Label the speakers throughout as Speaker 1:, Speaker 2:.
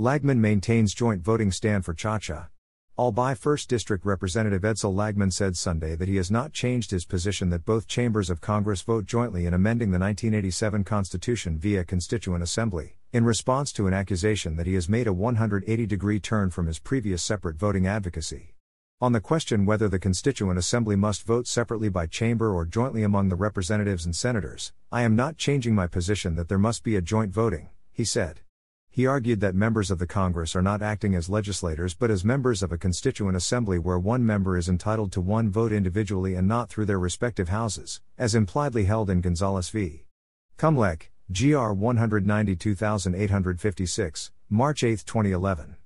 Speaker 1: Lagman maintains joint voting stand for Cha-Cha. Albay 1st District Representative Edsel Lagman said Sunday that he has not changed his position that both chambers of Congress vote jointly in amending the 1987 Constitution via Constituent Assembly, in response to an accusation that he has made a 180 degree turn from his previous separate voting advocacy. On the question whether the Constituent Assembly must vote separately by chamber or jointly among the representatives and senators, I am not changing my position that there must be a joint voting, he said. He argued that members of the Congress are not acting as legislators but as members of a constituent assembly where one member is entitled to one vote individually and not through their respective houses, as impliedly held in Gonzales v. COMELEC, GR 192856, March 8, 2011.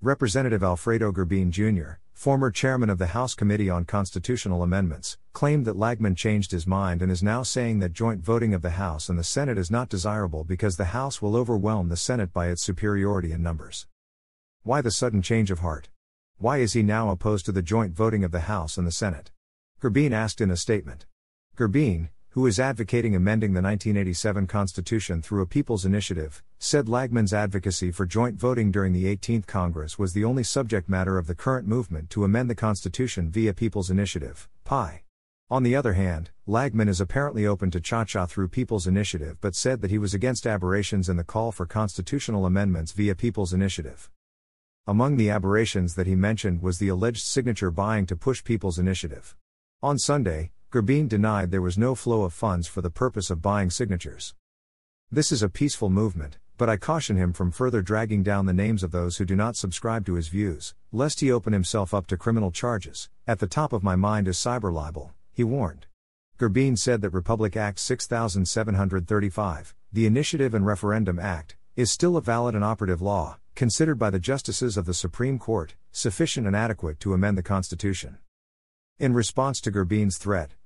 Speaker 1: Representative Alfredo Garbin Jr., former chairman of the House Committee on Constitutional Amendments, claimed that Lagman changed his mind and is now saying that joint voting of the House and the Senate is not desirable because the House will overwhelm the Senate by its superiority in numbers. Why the sudden change of heart? Why is he now opposed to the joint voting of the House and the Senate? Garbin asked in a statement. Garbin, who is advocating amending the 1987 Constitution through a People's Initiative, said Lagman's advocacy for joint voting during the 18th Congress was the only subject matter of the current movement to amend the Constitution via People's Initiative, PI. On the other hand, Lagman is apparently open to cha cha through People's Initiative but said that he was against aberrations in the call for constitutional amendments via People's Initiative. Among the aberrations that he mentioned was the alleged signature buying to push People's Initiative. On Sunday, Garbin denied there was no flow of funds for the purpose of buying signatures. This is a peaceful movement, but I caution him from further dragging down the names of those who do not subscribe to his views, lest he open himself up to criminal charges. At the top of my mind is cyber libel, he warned. Garbin said that Republic Act 6735, the Initiative and Referendum Act, is still a valid and operative law, considered by the justices of the Supreme Court, sufficient and adequate to amend the Constitution. In response to Garbin's threat,